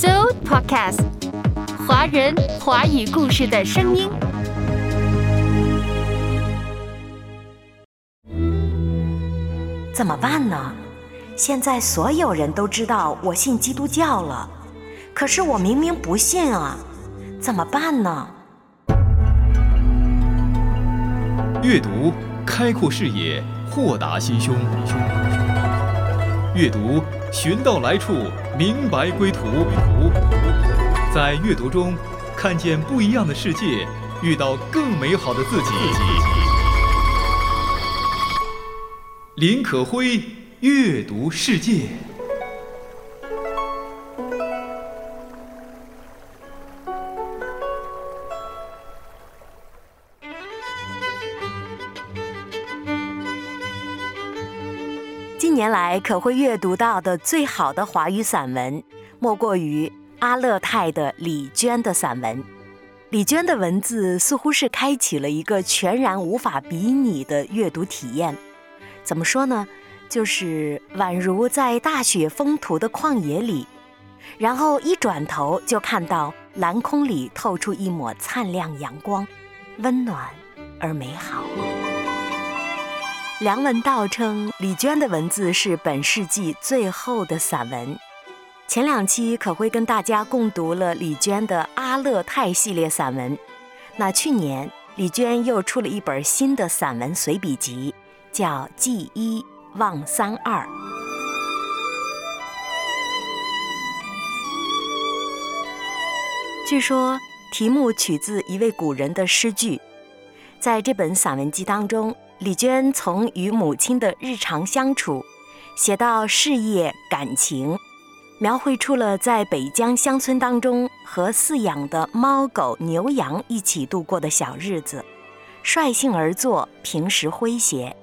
So Podcast，华人华语故事的声音。怎么办呢？现在所有人都知道我信基督教了，可是我明明不信啊，怎么办呢？阅读开阔视野，豁达心胸。阅读寻到来处，明白归途。在阅读中看见不一样的世界，遇到更美好的自己。林可辉阅读世界。近年来，可会阅读到的最好的华语散文，莫过于阿勒泰的李娟的散文。李娟的文字似乎是开启了一个全然无法比拟的阅读体验。怎么说呢？就是宛如在大雪封土的旷野里，然后一转头就看到蓝空里透出一抹灿亮阳光，温暖而美好。梁文道称李娟的文字是本世纪最后的散文。前两期可会跟大家共读了李娟的《阿勒泰》系列散文。那去年李娟又出了一本新的散文随笔集，叫《记一忘三二》。据说题目取自一位古人的诗句。在这本散文集当中。李娟从与母亲的日常相处，写到事业、感情，描绘出了在北疆乡村当中和饲养的猫狗牛羊一起度过的小日子，率性而作，平时诙谐，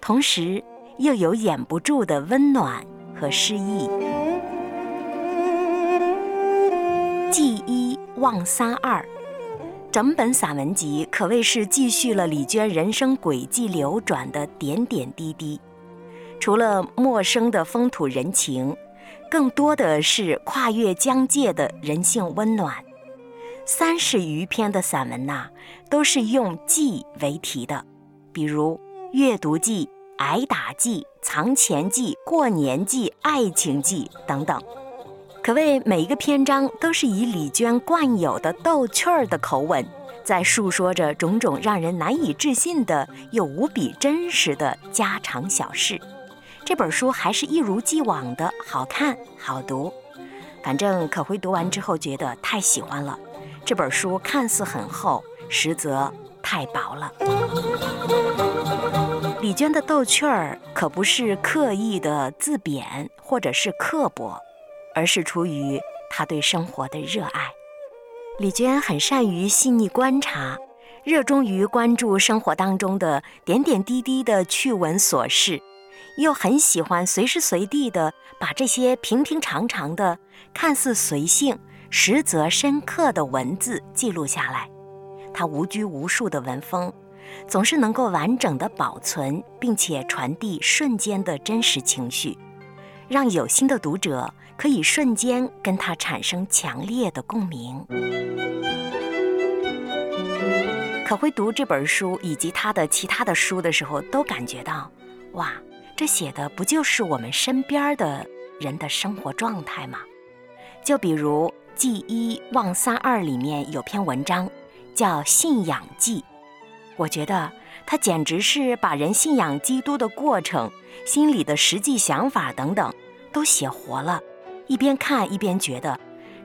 同时又有掩不住的温暖和诗意。记一忘三二。整本散文集可谓是继续了李娟人生轨迹流转的点点滴滴，除了陌生的风土人情，更多的是跨越疆界的人性温暖。三十余篇的散文呐，都是用记为题的，比如阅读记、挨打记、藏钱记、过年记、爱情记等等。可谓每一个篇章都是以李娟惯有的逗趣儿的口吻，在述说着种种让人难以置信的又无比真实的家常小事。这本书还是一如既往的好看好读，反正可辉读完之后觉得太喜欢了。这本书看似很厚，实则太薄了。李娟的逗趣儿可不是刻意的自贬或者是刻薄。而是出于他对生活的热爱。李娟很善于细腻观察，热衷于关注生活当中的点点滴滴的趣闻琐事，又很喜欢随时随地的把这些平平常常的、看似随性，实则深刻的文字记录下来。他无拘无束的文风，总是能够完整的保存，并且传递瞬间的真实情绪，让有心的读者。可以瞬间跟他产生强烈的共鸣。可会读这本书以及他的其他的书的时候，都感觉到，哇，这写的不就是我们身边的人的生活状态吗？就比如《记一忘三二》里面有篇文章叫《信仰记》，我觉得他简直是把人信仰基督的过程、心里的实际想法等等都写活了。一边看一边觉得，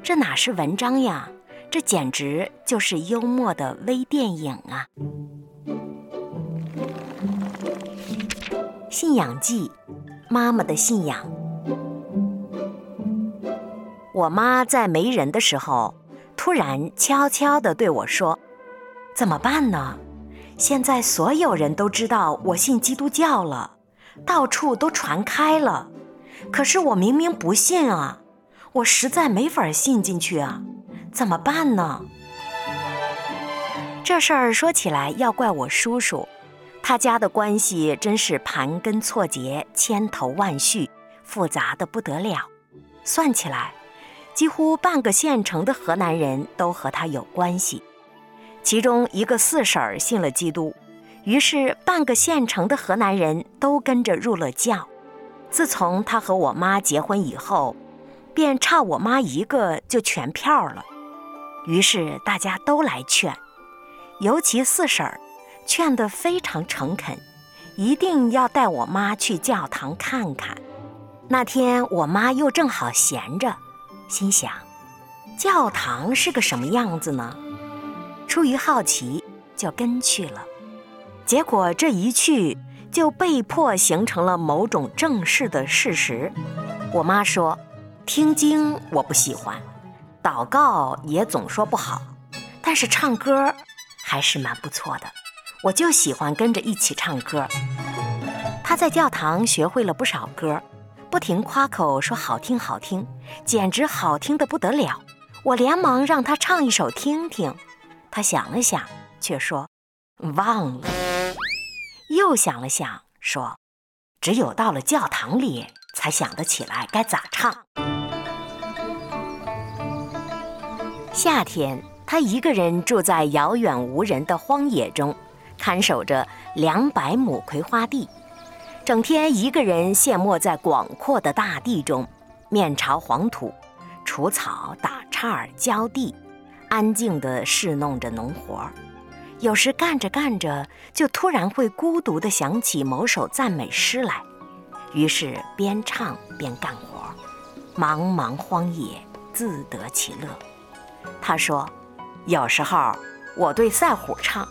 这哪是文章呀？这简直就是幽默的微电影啊！信仰记，妈妈的信仰。我妈在没人的时候，突然悄悄地对我说：“怎么办呢？现在所有人都知道我信基督教了，到处都传开了。”可是我明明不信啊，我实在没法信进去啊，怎么办呢？这事儿说起来要怪我叔叔，他家的关系真是盘根错节、千头万绪，复杂的不得了。算起来，几乎半个县城的河南人都和他有关系。其中一个四婶儿信了基督，于是半个县城的河南人都跟着入了教。自从他和我妈结婚以后，便差我妈一个就全票了。于是大家都来劝，尤其四婶儿，劝得非常诚恳，一定要带我妈去教堂看看。那天我妈又正好闲着，心想，教堂是个什么样子呢？出于好奇，就跟去了。结果这一去，就被迫形成了某种正式的事实。我妈说，听经我不喜欢。祷告也总说不好，但是唱歌还是蛮不错的。我就喜欢跟着一起唱歌。他在教堂学会了不少歌，不停夸口说好听好听，简直好听的不得了。我连忙让他唱一首听听。他想了想，却说忘了。又想了想，说只有到了教堂里才想得起来该咋唱。夏天，他一个人住在遥远无人的荒野中，看守着两百亩葵花地，整天一个人陷没在广阔的大地中，面朝黄土，除草、打岔、浇地，安静地侍弄着农活儿。有时干着干着，就突然会孤独地想起某首赞美诗来，于是边唱边干活，茫茫荒野，自得其乐。他说：“有时候我对赛虎唱，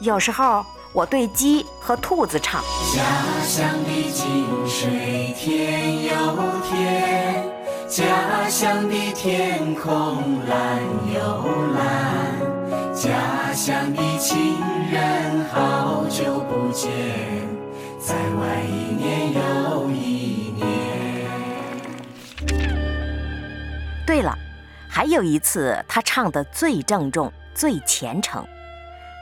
有时候我对鸡和兔子唱。家乡的井水天又天，家乡的天空蓝又蓝，家乡的亲人好久不见，在外一年又一年。对了。”还有一次，他唱的最郑重、最虔诚。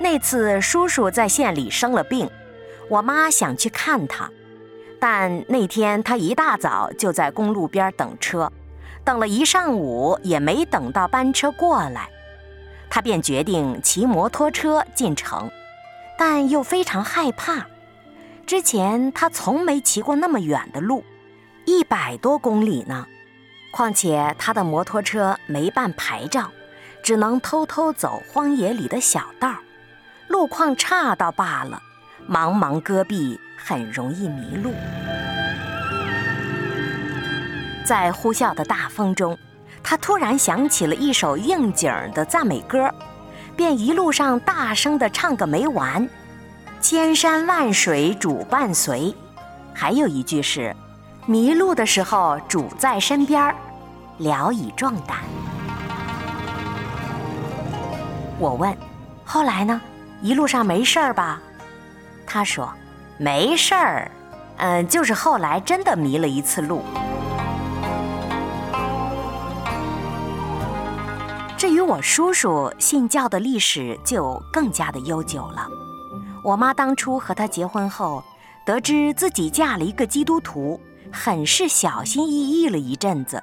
那次叔叔在县里生了病，我妈想去看他，但那天他一大早就在公路边等车，等了一上午也没等到班车过来，他便决定骑摩托车进城，但又非常害怕。之前他从没骑过那么远的路，一百多公里呢。况且他的摩托车没办牌照，只能偷偷走荒野里的小道，路况差倒罢了，茫茫戈壁很容易迷路。在呼啸的大风中，他突然想起了一首应景的赞美歌，便一路上大声地唱个没完：“千山万水主伴随。”还有一句是。迷路的时候，主在身边聊以壮胆。我问：“后来呢？一路上没事儿吧？”他说：“没事儿，嗯，就是后来真的迷了一次路。”我叔叔信教的历史，就更加的悠久了。我妈当初和他结婚后，得知自己嫁了一个基督徒。很是小心翼翼了一阵子，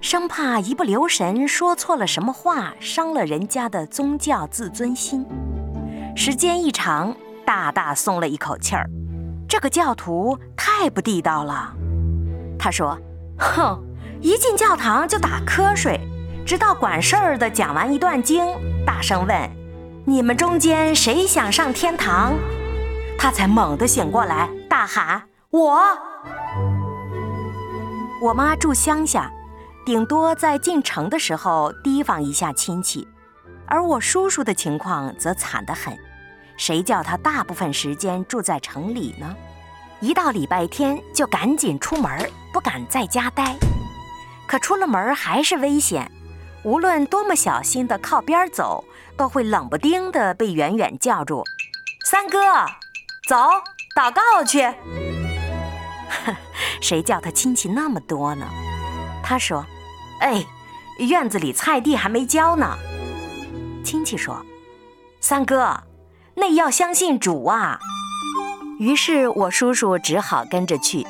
生怕一不留神说错了什么话，伤了人家的宗教自尊心。时间一长，大大松了一口气儿。这个教徒太不地道了。他说：“哼，一进教堂就打瞌睡，直到管事儿的讲完一段经，大声问：‘你们中间谁想上天堂？’他才猛地醒过来，大喊：‘我！’”我妈住乡下，顶多在进城的时候提防一下亲戚，而我叔叔的情况则惨得很。谁叫他大部分时间住在城里呢？一到礼拜天就赶紧出门，不敢在家待。可出了门还是危险，无论多么小心的靠边走，都会冷不丁的被远远叫住：“三哥，走，祷告去。”谁叫他亲戚那么多呢？他说：“哎，院子里菜地还没浇呢。”亲戚说：“三哥，那要相信主啊。”于是我叔叔只好跟着去。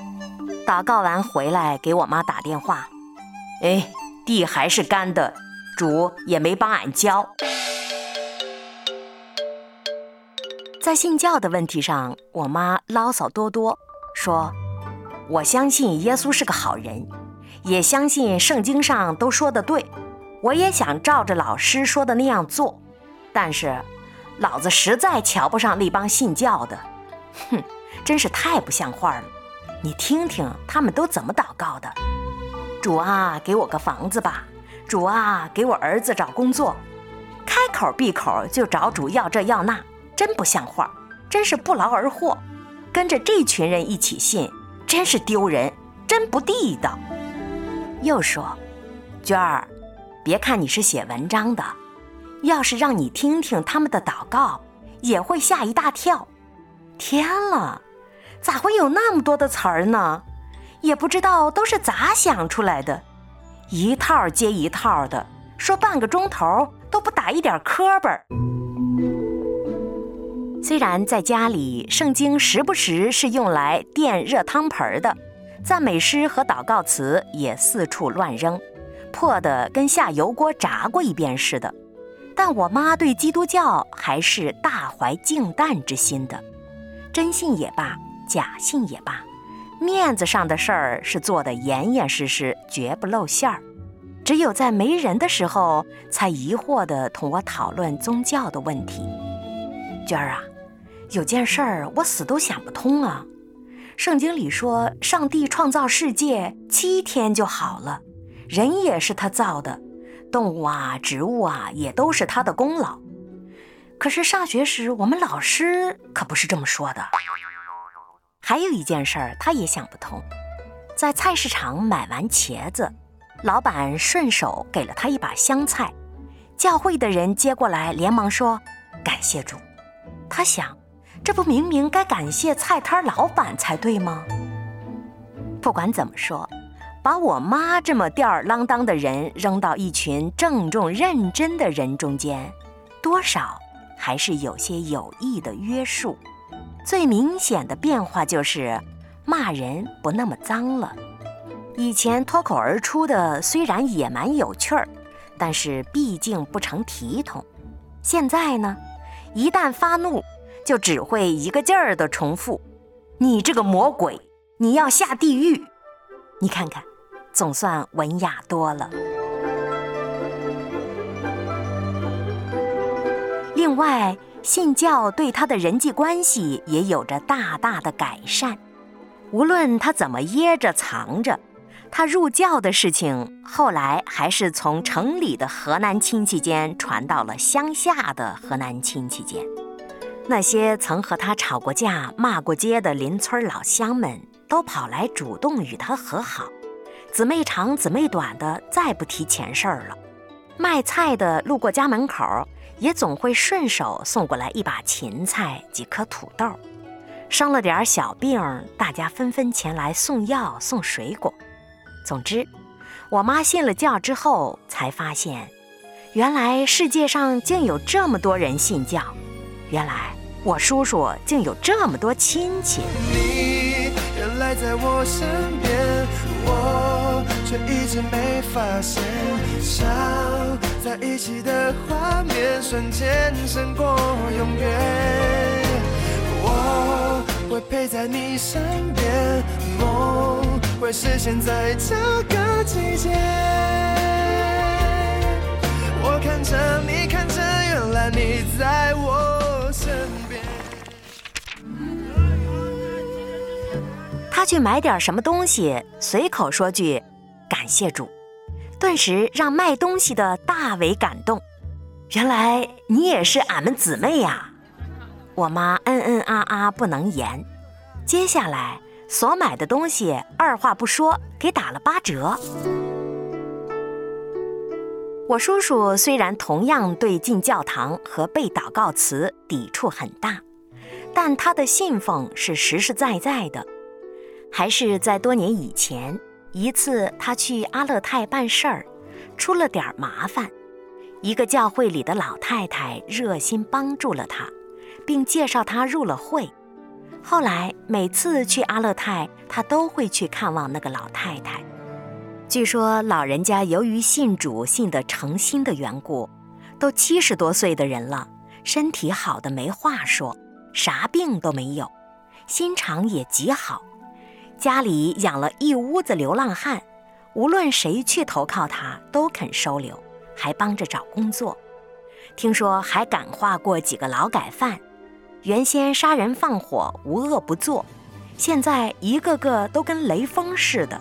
祷告完回来给我妈打电话：“哎，地还是干的，主也没帮俺教。在信教的问题上，我妈唠叨多多，说：“我相信耶稣是个好人，也相信圣经上都说的对，我也想照着老师说的那样做，但是，老子实在瞧不上那帮信教的，哼，真是太不像话了。你听听他们都怎么祷告的：主啊，给我个房子吧；主啊，给我儿子找工作，开口闭口就找主要这要那。”真不像话，真是不劳而获。跟着这群人一起信，真是丢人，真不地道。又说，娟儿，别看你是写文章的，要是让你听听他们的祷告，也会吓一大跳。天了，咋会有那么多的词儿呢？也不知道都是咋想出来的，一套接一套的，说半个钟头都不打一点磕巴。虽然在家里，圣经时不时是用来垫热汤盆的，赞美诗和祷告词也四处乱扔，破的跟下油锅炸过一遍似的。但我妈对基督教还是大怀敬淡之心的，真信也罢，假信也罢，面子上的事儿是做得严严实实，绝不露馅儿。只有在没人的时候，才疑惑地同我讨论宗教的问题。娟儿啊。有件事儿我死都想不通啊！圣经里说，上帝创造世界七天就好了，人也是他造的，动物啊、植物啊也都是他的功劳。可是上学时我们老师可不是这么说的。还有一件事儿他也想不通，在菜市场买完茄子，老板顺手给了他一把香菜，教会的人接过来连忙说感谢主。他想。这不明明该感谢菜摊老板才对吗？不管怎么说，把我妈这么吊儿郎当的人扔到一群郑重认真的人中间，多少还是有些有益的约束。最明显的变化就是骂人不那么脏了。以前脱口而出的虽然也蛮有趣儿，但是毕竟不成体统。现在呢，一旦发怒。就只会一个劲儿的重复：“你这个魔鬼，你要下地狱！”你看看，总算文雅多了。另外，信教对他的人际关系也有着大大的改善。无论他怎么掖着藏着，他入教的事情后来还是从城里的河南亲戚间传到了乡下的河南亲戚间。那些曾和他吵过架、骂过街的邻村老乡们，都跑来主动与他和好。姊妹长、姊妹短的，再不提前事儿了。卖菜的路过家门口，也总会顺手送过来一把芹菜、几颗土豆。生了点小病，大家纷纷前来送药、送水果。总之，我妈信了教之后，才发现，原来世界上竟有这么多人信教。原来我叔叔竟有这么多亲戚。你原来在我身边，我却一直没发现。想在一起的画面，瞬间胜过永远。我会陪在你身边，梦会实现在这个季节。我看着你，看着，原来你在我。他去买点什么东西，随口说句“感谢主”，顿时让卖东西的大为感动。原来你也是俺们姊妹呀！我妈嗯嗯啊啊不能言。接下来所买的东西，二话不说给打了八折。我叔叔虽然同样对进教堂和背祷告词抵触很大，但他的信奉是实实在在的。还是在多年以前，一次他去阿勒泰办事儿，出了点麻烦，一个教会里的老太太热心帮助了他，并介绍他入了会。后来每次去阿勒泰，他都会去看望那个老太太。据说老人家由于信主信得诚心的缘故，都七十多岁的人了，身体好的没话说，啥病都没有，心肠也极好，家里养了一屋子流浪汉，无论谁去投靠他都肯收留，还帮着找工作。听说还感化过几个劳改犯，原先杀人放火无恶不作，现在一个个都跟雷锋似的。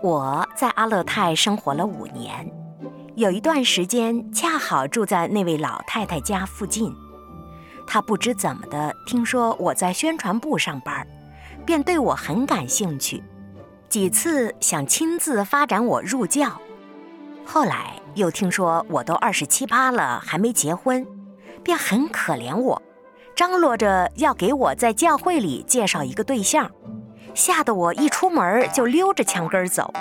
我在阿勒泰生活了五年，有一段时间恰好住在那位老太太家附近。她不知怎么的，听说我在宣传部上班，便对我很感兴趣。几次想亲自发展我入教，后来又听说我都二十七八了还没结婚，便很可怜我，张罗着要给我在教会里介绍一个对象，吓得我一出门就溜着墙根走。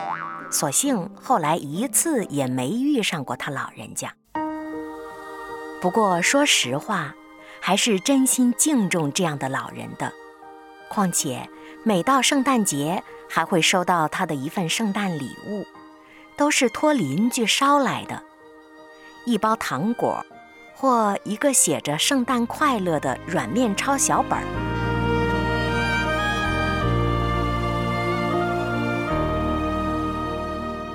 所幸后来一次也没遇上过他老人家。不过说实话，还是真心敬重这样的老人的。况且每到圣诞节。还会收到他的一份圣诞礼物，都是托邻居捎来的，一包糖果，或一个写着“圣诞快乐”的软面抄小本儿。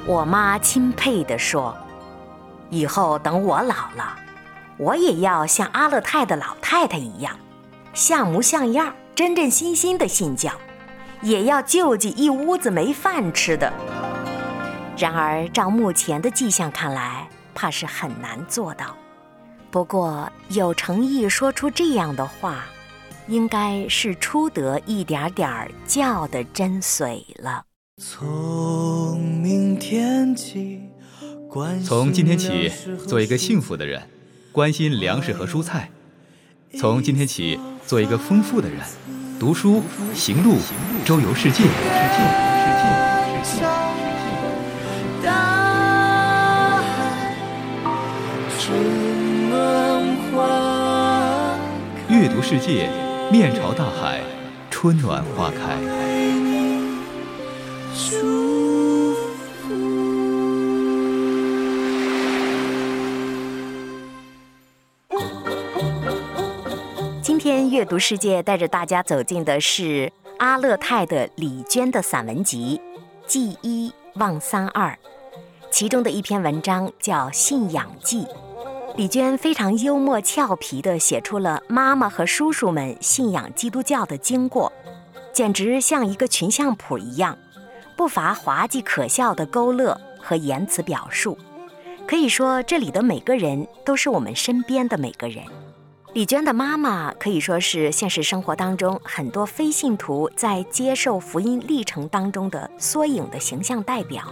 我妈钦佩地说：“以后等我老了，我也要像阿勒泰的老太太一样，像模像样、真真心心的信教。”也要救济一屋子没饭吃的。然而，照目前的迹象看来，怕是很难做到。不过，有诚意说出这样的话，应该是出得一点点教的真髓了。从明天起，从今天起，做一个幸福的人，关心粮食和蔬菜。从今天起，做一个丰富的人。读书、行路、周游世界。阅读世界，面朝大海，春暖花开。舒服。今天阅读世界带着大家走进的是阿勒泰的李娟的散文集《记一望三二》，其中的一篇文章叫《信仰记》。李娟非常幽默俏皮地写出了妈妈和叔叔们信仰基督教的经过，简直像一个群像谱一样，不乏滑稽可笑的勾勒和言辞表述。可以说，这里的每个人都是我们身边的每个人。李娟的妈妈可以说是现实生活当中很多非信徒在接受福音历程当中的缩影的形象代表。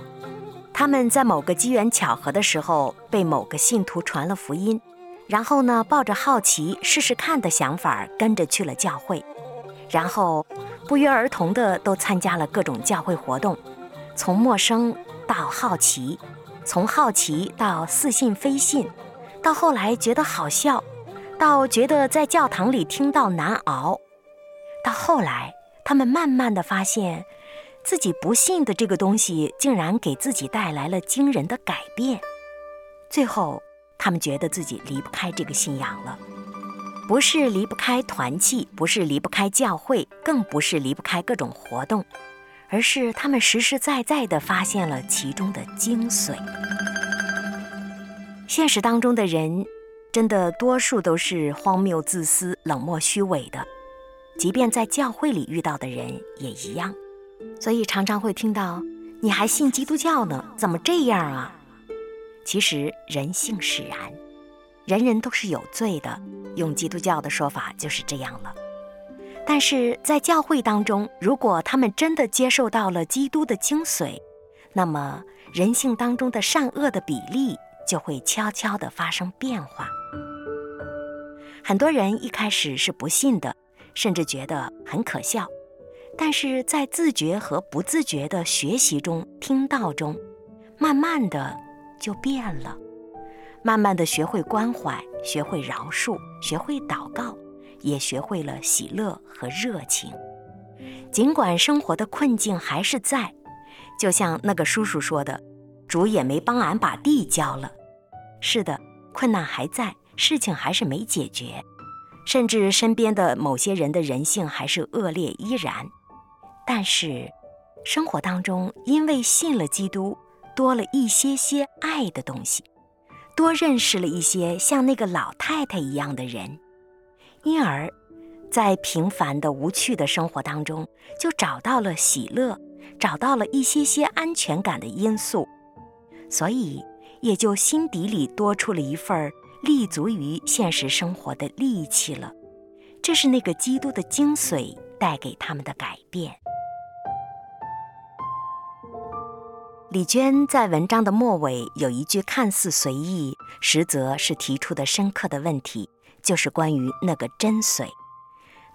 他们在某个机缘巧合的时候被某个信徒传了福音，然后呢，抱着好奇试试看的想法跟着去了教会，然后不约而同的都参加了各种教会活动，从陌生到好奇，从好奇到似信非信，到后来觉得好笑。到觉得在教堂里听到难熬，到后来，他们慢慢的发现，自己不信的这个东西竟然给自己带来了惊人的改变。最后，他们觉得自己离不开这个信仰了，不是离不开团契，不是离不开教会，更不是离不开各种活动，而是他们实实在在的发现了其中的精髓。现实当中的人。真的，多数都是荒谬、自私、冷漠、虚伪的，即便在教会里遇到的人也一样。所以常常会听到：“你还信基督教呢？怎么这样啊？”其实人性使然，人人都是有罪的。用基督教的说法就是这样了。但是在教会当中，如果他们真的接受到了基督的精髓，那么人性当中的善恶的比例就会悄悄地发生变化。很多人一开始是不信的，甚至觉得很可笑，但是在自觉和不自觉的学习中、听到中，慢慢的就变了，慢慢的学会关怀，学会饶恕，学会祷告，也学会了喜乐和热情。尽管生活的困境还是在，就像那个叔叔说的：“主也没帮俺把地交了。”是的，困难还在，事情还是没解决，甚至身边的某些人的人性还是恶劣依然。但是，生活当中因为信了基督，多了一些些爱的东西，多认识了一些像那个老太太一样的人，因而。在平凡的无趣的生活当中，就找到了喜乐，找到了一些些安全感的因素，所以也就心底里多出了一份立足于现实生活的力气了。这是那个基督的精髓带给他们的改变。李娟在文章的末尾有一句看似随意，实则是提出的深刻的问题，就是关于那个真髓。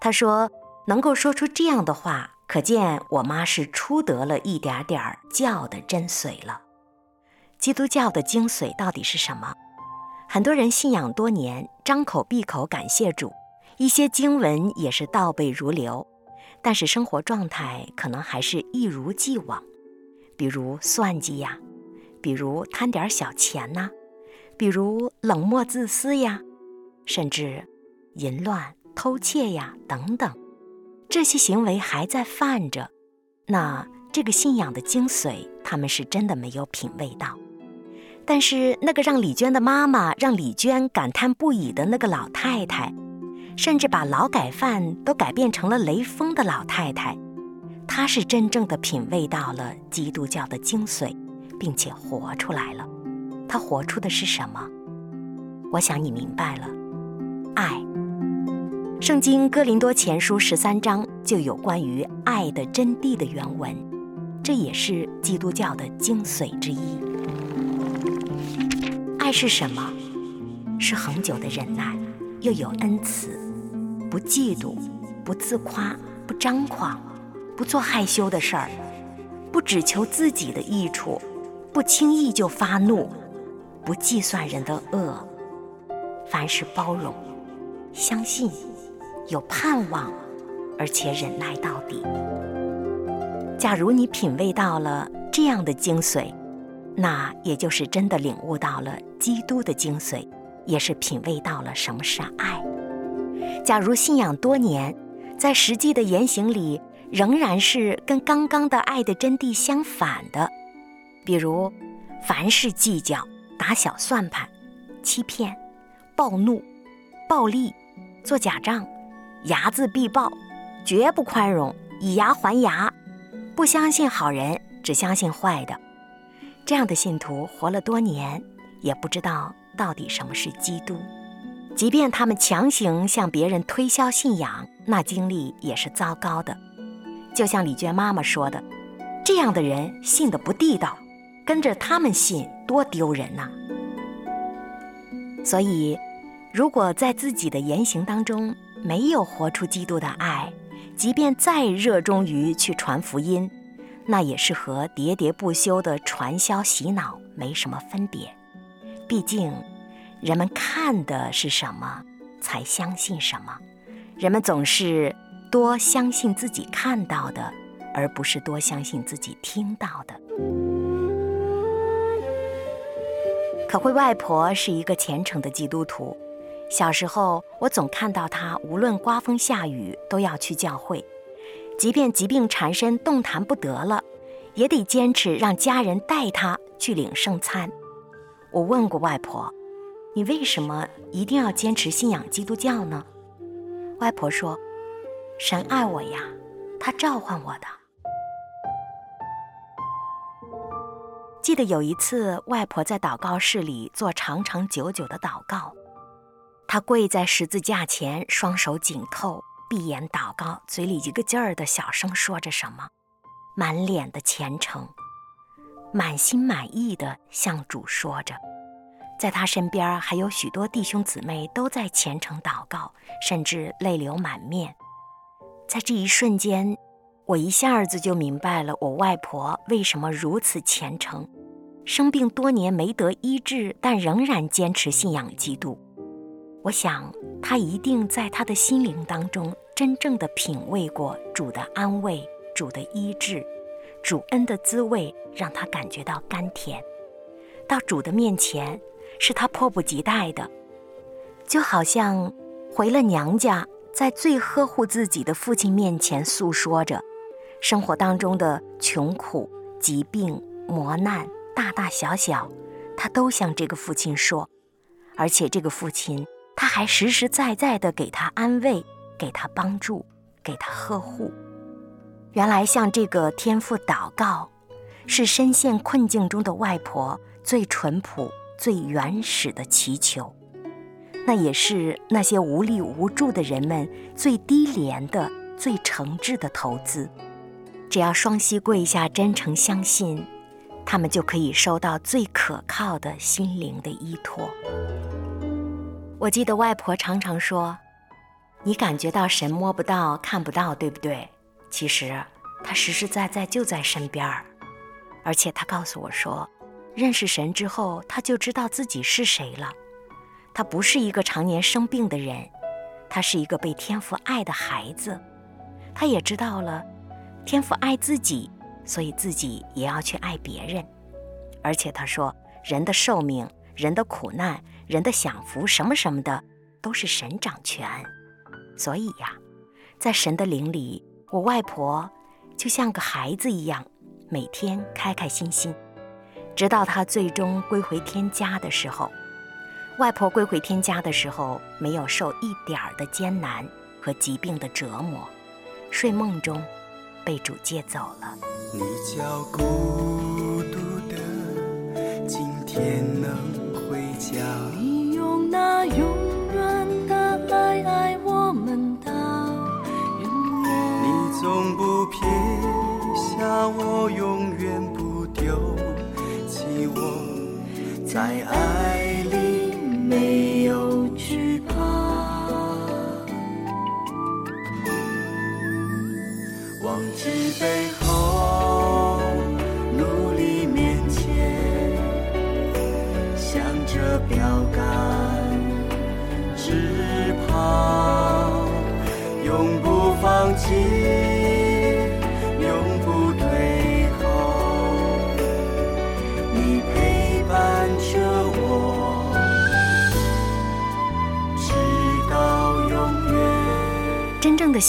她说：“能够说出这样的话，可见我妈是初得了一点点教的真髓了。基督教的精髓到底是什么？很多人信仰多年，张口闭口感谢主，一些经文也是倒背如流，但是生活状态可能还是一如既往，比如算计呀，比如贪点小钱呐，比如冷漠自私呀，甚至淫乱。”偷窃呀，等等，这些行为还在犯着，那这个信仰的精髓，他们是真的没有品味到。但是那个让李娟的妈妈让李娟感叹不已的那个老太太，甚至把劳改犯都改变成了雷锋的老太太，他是真正的品味到了基督教的精髓，并且活出来了。他活出的是什么？我想你明白了，爱。圣经哥林多前书十三章就有关于爱的真谛的原文，这也是基督教的精髓之一。爱是什么？是恒久的忍耐，又有恩慈，不嫉妒，不自夸，不张狂，不做害羞的事儿，不只求自己的益处，不轻易就发怒，不计算人的恶，凡事包容，相信。有盼望，而且忍耐到底。假如你品味到了这样的精髓，那也就是真的领悟到了基督的精髓，也是品味到了什么是爱。假如信仰多年，在实际的言行里仍然是跟刚刚的爱的真谛相反的，比如凡事计较、打小算盘、欺骗、暴怒、暴力、做假账。睚眦必报，绝不宽容，以牙还牙，不相信好人，只相信坏的。这样的信徒活了多年，也不知道到底什么是基督。即便他们强行向别人推销信仰，那经历也是糟糕的。就像李娟妈妈说的：“这样的人信得不地道，跟着他们信多丢人呐。”所以，如果在自己的言行当中，没有活出基督的爱，即便再热衷于去传福音，那也是和喋喋不休的传销洗脑没什么分别。毕竟，人们看的是什么，才相信什么。人们总是多相信自己看到的，而不是多相信自己听到的。可慧外婆是一个虔诚的基督徒。小时候，我总看到她，无论刮风下雨，都要去教会，即便疾病缠身，动弹不得了，也得坚持让家人带她去领圣餐。我问过外婆：“你为什么一定要坚持信仰基督教呢？”外婆说：“神爱我呀，他召唤我的。”记得有一次，外婆在祷告室里做长长久久的祷告。她跪在十字架前，双手紧扣，闭眼祷告，嘴里一个劲儿的小声说着什么，满脸的虔诚，满心满意的向主说着。在他身边还有许多弟兄姊妹都在虔诚祷告，甚至泪流满面。在这一瞬间，我一下子就明白了我外婆为什么如此虔诚，生病多年没得医治，但仍然坚持信仰基督。我想他一定在他的心灵当中真正的品味过主的安慰、主的医治、主恩的滋味，让他感觉到甘甜。到主的面前，是他迫不及待的，就好像回了娘家，在最呵护自己的父亲面前诉说着生活当中的穷苦、疾病、磨难，大大小小，他都向这个父亲说，而且这个父亲他还实实在在的给他安慰，给他帮助，给他呵护。原来向这个天父祷告，是深陷困境中的外婆。最淳朴、最原始的祈求，那也是那些无力无助的人们最低廉的、最诚挚的投资。只要双膝跪下，真诚相信，他们就可以收到最可靠的心灵的依托。我记得外婆常常说：“你感觉到神摸不到、看不到，对不对？其实他实实在在就在身边儿。”而且他告诉我说。认识神之后，他就知道自己是谁了。他不是一个常年生病的人，他是一个被天父爱的孩子。他也知道了，天父爱自己，所以自己也要去爱别人。而且他说，人的寿命、人的苦难、人的享福，什么什么的，都是神掌权。所以呀，在神的灵里，我外婆就像个孩子一样，每天开开心心。直到她最终归回天家的时候，外婆归回天家的时候，没有受一点儿的艰难和疾病的折磨，睡梦中被主接走了。你叫孤独的今天能回家，你用那永远的爱爱我们到永远，你从不撇下我，永远不丢弃。我在爱里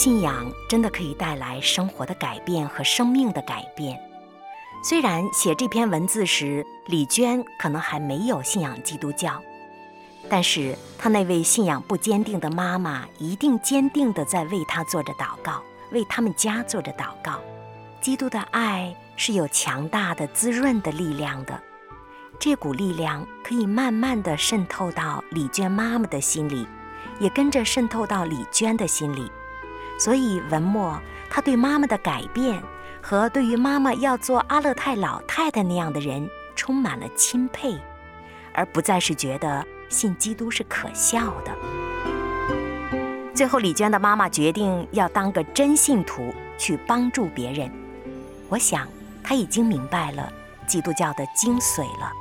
信仰真的可以带来生活的改变和生命的改变。虽然写这篇文字时，李娟可能还没有信仰基督教，但是她那位信仰不坚定的妈妈一定坚定地在为她做着祷告，为他们家做着祷告。基督的爱是有强大的滋润的力量的，这股力量可以慢慢地渗透到李娟妈妈的心里，也跟着渗透到李娟的心里。所以文末，他对妈妈的改变和对于妈妈要做阿勒泰老太太那样的人充满了钦佩，而不再是觉得信基督是可笑的。最后，李娟的妈妈决定要当个真信徒，去帮助别人。我想，她已经明白了基督教的精髓了：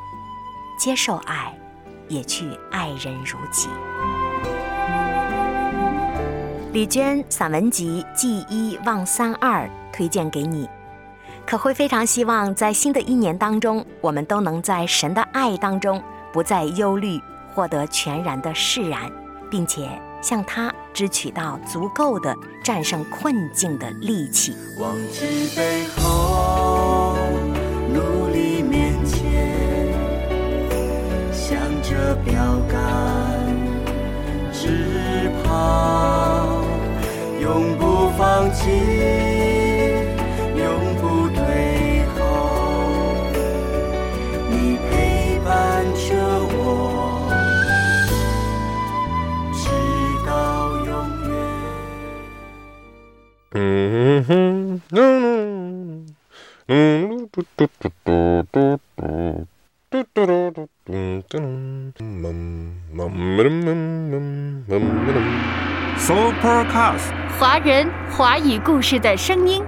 接受爱，也去爱人如己。李娟散文集《记一忘三二》推荐给你，可会非常希望在新的一年当中，我们都能在神的爱当中不再忧虑，获得全然的释然，并且向他支取到足够的战胜困境的力气。忘记背后，嘟，嘟嘟嘟嘟嘟嘟。Supercast，华人华语故事的声音。